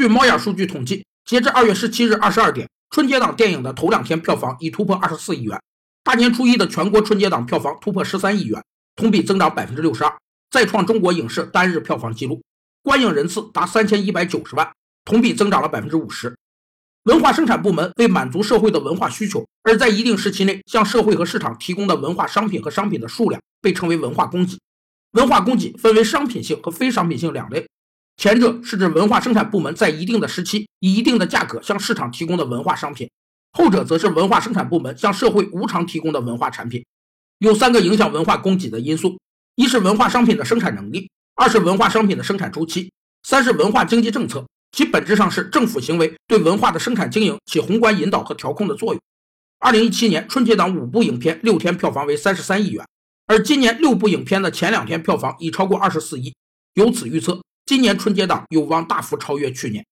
据猫眼数据统计，截至二月十七日二十二点，春节档电影的头两天票房已突破二十四亿元。大年初一的全国春节档票房突破十三亿元，同比增长百分之六十二，再创中国影视单日票房纪录。观影人次达三千一百九十万，同比增长了百分之五十。文化生产部门为满足社会的文化需求，而在一定时期内向社会和市场提供的文化商品和商品的数量，被称为文化供给。文化供给分为商品性和非商品性两类。前者是指文化生产部门在一定的时期以一定的价格向市场提供的文化商品，后者则是文化生产部门向社会无偿提供的文化产品。有三个影响文化供给的因素：一是文化商品的生产能力；二是文化商品的生产周期；三是文化经济政策。其本质上是政府行为对文化的生产经营起宏观引导和调控的作用。二零一七年春节档五部影片六天票房为三十三亿元，而今年六部影片的前两天票房已超过二十四亿，由此预测，今年春节档有望大幅超越去年。